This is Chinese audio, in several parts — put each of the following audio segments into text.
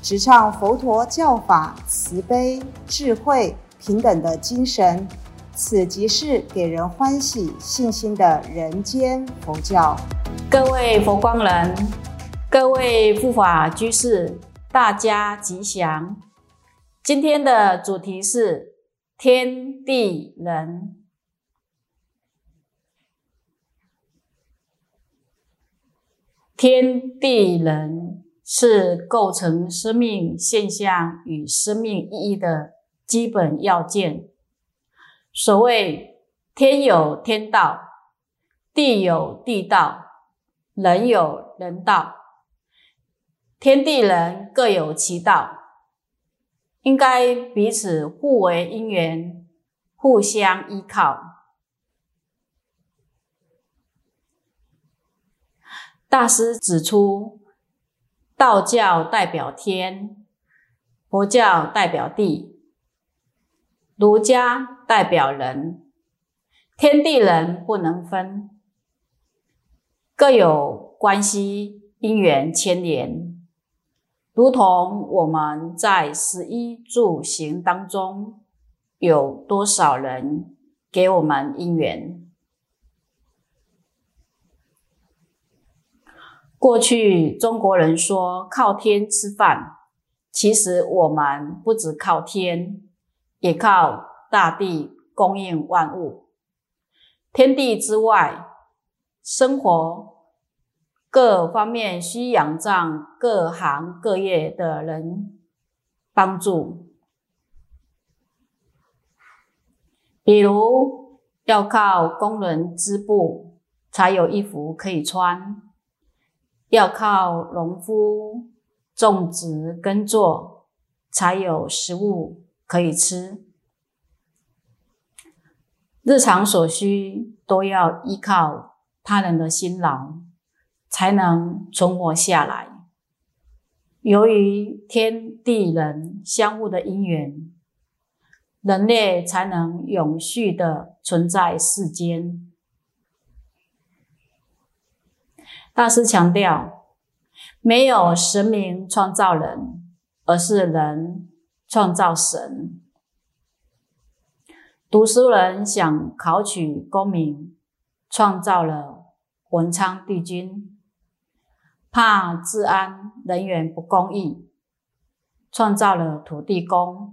直唱佛陀教法慈悲、智慧、平等的精神。此即是给人欢喜、信心的人间佛教。各位佛光人，各位护法居士，大家吉祥。今天的主题是天地人。天地人是构成生命现象与生命意义的基本要件。所谓天有天道，地有地道，人有人道，天地人各有其道，应该彼此互为因缘，互相依靠。大师指出，道教代表天，佛教代表地。儒家代表人，天地人不能分，各有关系因缘牵连，如同我们在十一住行当中，有多少人给我们因缘？过去中国人说靠天吃饭，其实我们不只靠天。也靠大地供应万物，天地之外，生活各方面需仰仗各行各业的人帮助。比如要靠工人织布才有衣服可以穿，要靠农夫种植耕作才有食物。可以吃，日常所需都要依靠他人的辛劳，才能存活下来。由于天地人相互的因缘，人类才能永续的存在世间。大师强调，没有神明创造人，而是人。创造神，读书人想考取功名，创造了文昌帝君；怕治安人员不公义，创造了土地公；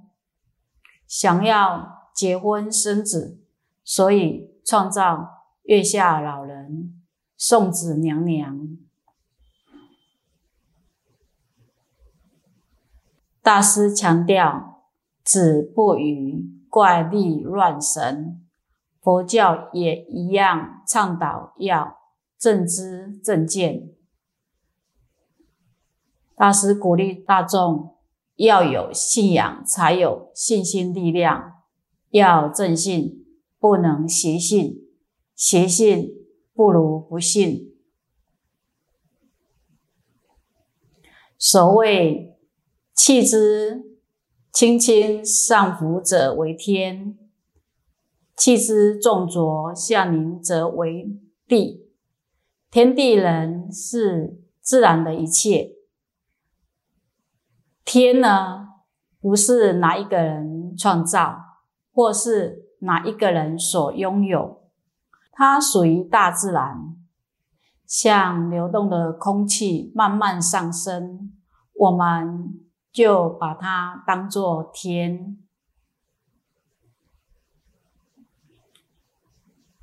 想要结婚生子，所以创造月下老人、送子娘娘。大师强调：“子不语怪力乱神。”佛教也一样倡导要正知正见。大师鼓励大众要有信仰，才有信心力量；要正信，不能邪信。邪信不如不信。所谓。气之轻轻上浮者为天，气之重浊下凝则为地。天地人是自然的一切，天呢不是哪一个人创造，或是哪一个人所拥有，它属于大自然，像流动的空气慢慢上升，我们。就把它当做天，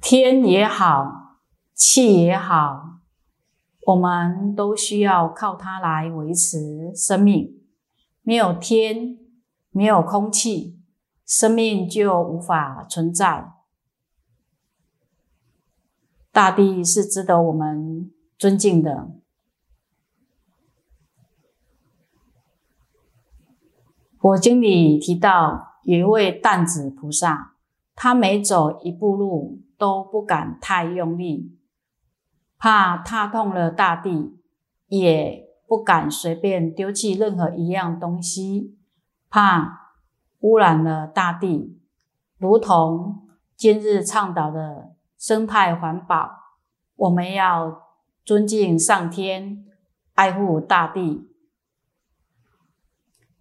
天也好，气也好，我们都需要靠它来维持生命。没有天，没有空气，生命就无法存在。大地是值得我们尊敬的。佛经里提到有一位担子菩萨，他每走一步路都不敢太用力，怕踏痛了大地，也不敢随便丢弃任何一样东西，怕污染了大地。如同今日倡导的生态环保，我们要尊敬上天，爱护大地。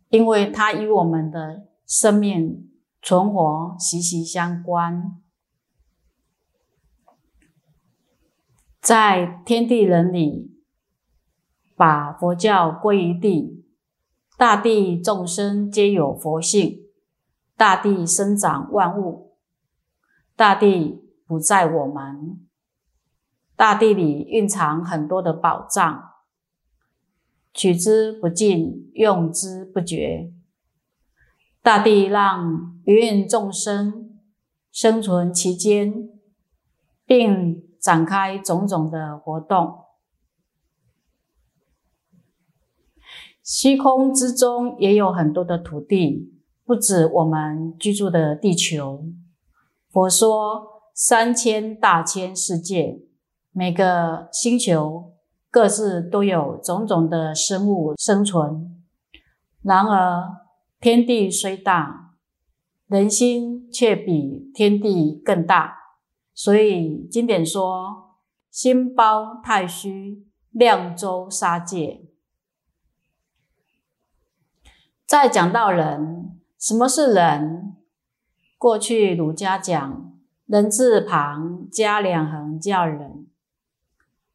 因为它与我们的生命存活息息相关，在天地人里，把佛教归于地，大地众生皆有佛性，大地生长万物，大地不在我们，大地里蕴藏很多的宝藏。取之不尽，用之不绝。大地让芸芸众生生存其间，并展开种种的活动。虚空之中也有很多的土地，不止我们居住的地球。佛说三千大千世界，每个星球。各自都有种种的生物生存，然而天地虽大，人心却比天地更大。所以经典说：“心包太虚，量周沙界。”再讲到人，什么是人？过去儒家讲“人”字旁加两横叫人。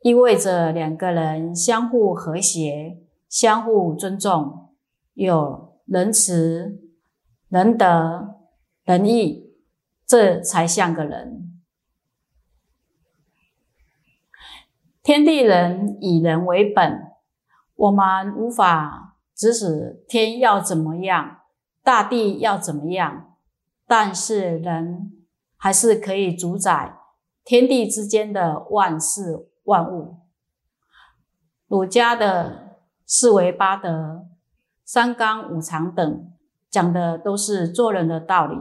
意味着两个人相互和谐、相互尊重，有仁慈、仁德、仁义，这才像个人。天地人以人为本，我们无法指使天要怎么样，大地要怎么样，但是人还是可以主宰天地之间的万事。万物，儒家的四维八德、三纲五常等，讲的都是做人的道理。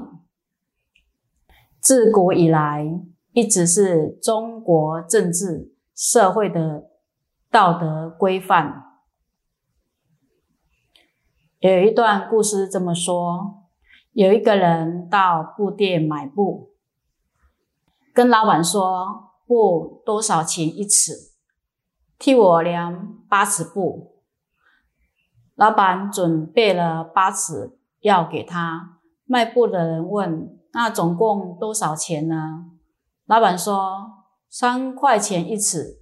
自古以来，一直是中国政治社会的道德规范。有一段故事这么说：有一个人到布店买布，跟老板说。布多少钱一尺？替我量八尺布。老板准备了八尺要给他。卖布的人问：“那总共多少钱呢？”老板说：“三块钱一尺，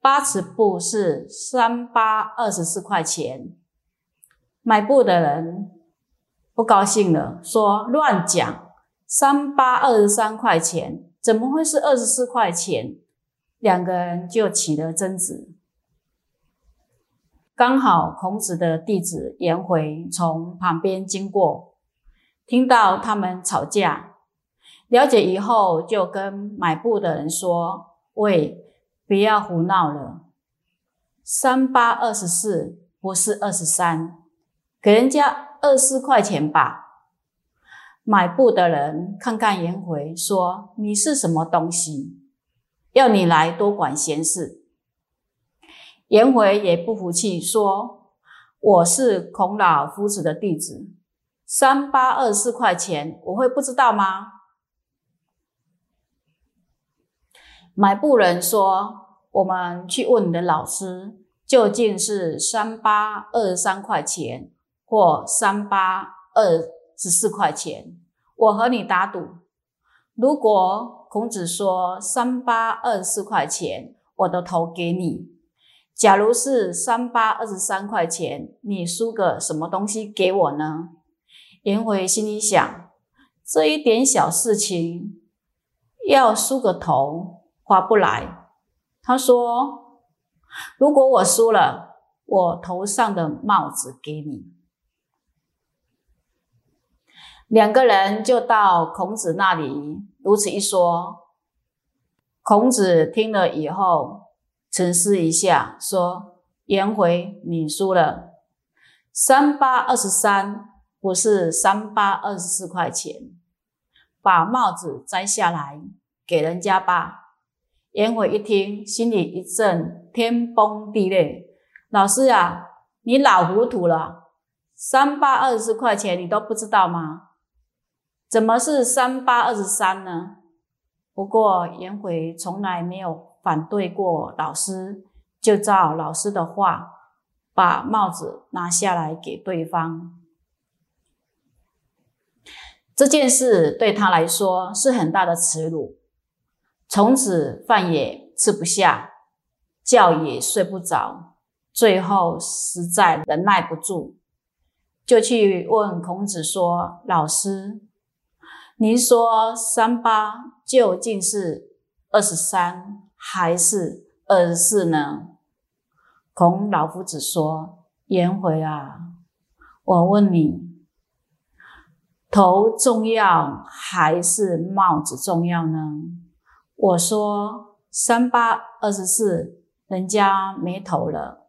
八尺布是三八二十四块钱。”买布的人不高兴了，说：“乱讲，三八二十三块钱。”怎么会是二十四块钱？两个人就起了争执。刚好孔子的弟子颜回从旁边经过，听到他们吵架，了解以后就跟买布的人说：“喂，不要胡闹了，三八二十四不是二十三，给人家二十四块钱吧。”买布的人看看颜回，说：“你是什么东西？要你来多管闲事。”颜回也不服气，说：“我是孔老夫子的弟子，三八二四块钱，我会不知道吗？”买布人说：“我们去问你的老师，究竟是三八二三块钱，或三八二。”十四块钱，我和你打赌。如果孔子说三八二十四块钱，我的头给你。假如是三八二十三块钱，你输个什么东西给我呢？颜回心里想：这一点小事情，要输个头划不来。他说：如果我输了，我头上的帽子给你。两个人就到孔子那里，如此一说，孔子听了以后沉思一下，说：“颜回，你输了，三八二十三不是三八二十四块钱，把帽子摘下来给人家吧。颜回一听，心里一震，天崩地裂。老师呀，你老糊涂了，三八二十四块钱你都不知道吗？怎么是三八二十三呢？不过颜回从来没有反对过老师，就照老师的话，把帽子拿下来给对方。这件事对他来说是很大的耻辱。从此饭也吃不下，觉也睡不着，最后实在忍耐不住，就去问孔子说：“老师，您说三八究竟是二十三还是二十四呢？”孔老夫子说：“颜回啊，我问你，头重要还是帽子重要呢？”我说三八二十四，人家没头了。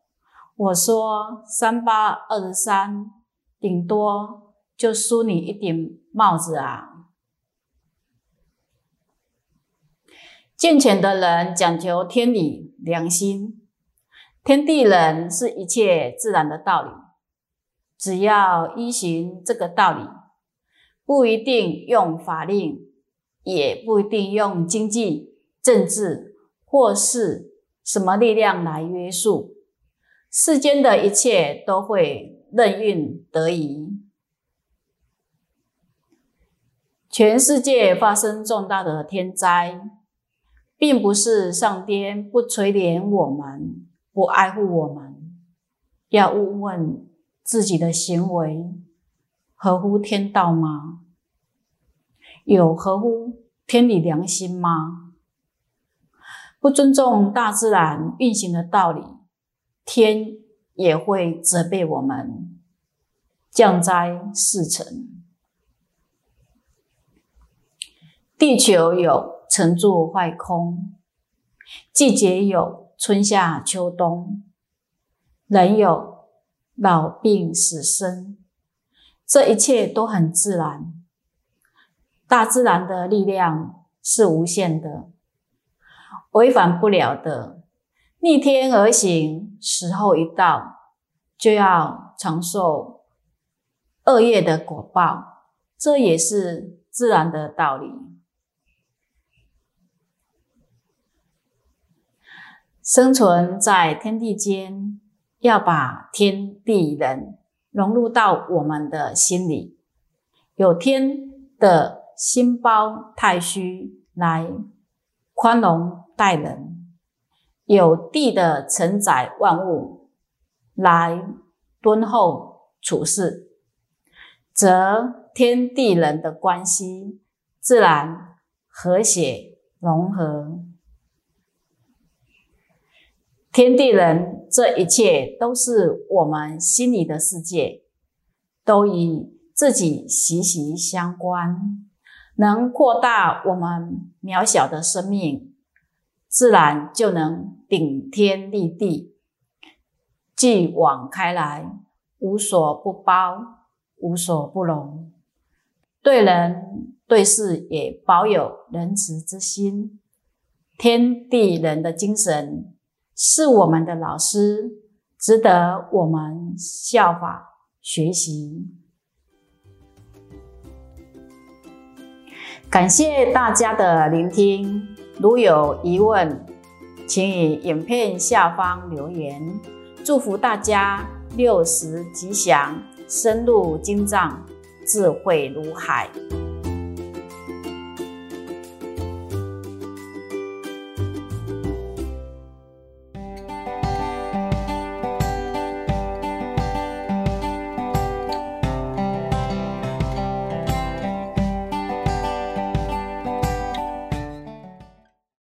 我说三八二十三，顶多就输你一顶帽子啊。健全的人讲求天理良心，天地人是一切自然的道理，只要依循这个道理，不一定用法令。也不一定用经济、政治或是什么力量来约束，世间的一切都会任运得宜。全世界发生重大的天灾，并不是上天不垂怜我们、不爱护我们，要问问自己的行为合乎天道吗？有合乎天理良心吗？不尊重大自然运行的道理，天也会责备我们，降灾事成。地球有成住坏空，季节有春夏秋冬，人有老病死生，这一切都很自然。大自然的力量是无限的，违反不了的。逆天而行，时候一到，就要承受恶业的果报，这也是自然的道理。生存在天地间，要把天地人融入到我们的心里，有天的。心包太虚来宽容待人，有地的承载万物来敦厚处事，则天地人的关系自然和谐融合。天地人这一切都是我们心里的世界，都与自己息息相关。能扩大我们渺小的生命，自然就能顶天立地，继往开来，无所不包，无所不容。对人对事也保有仁慈之心。天地人的精神是我们的老师，值得我们效法学习。感谢大家的聆听，如有疑问，请以影片下方留言。祝福大家六十吉祥，深入经藏，智慧如海。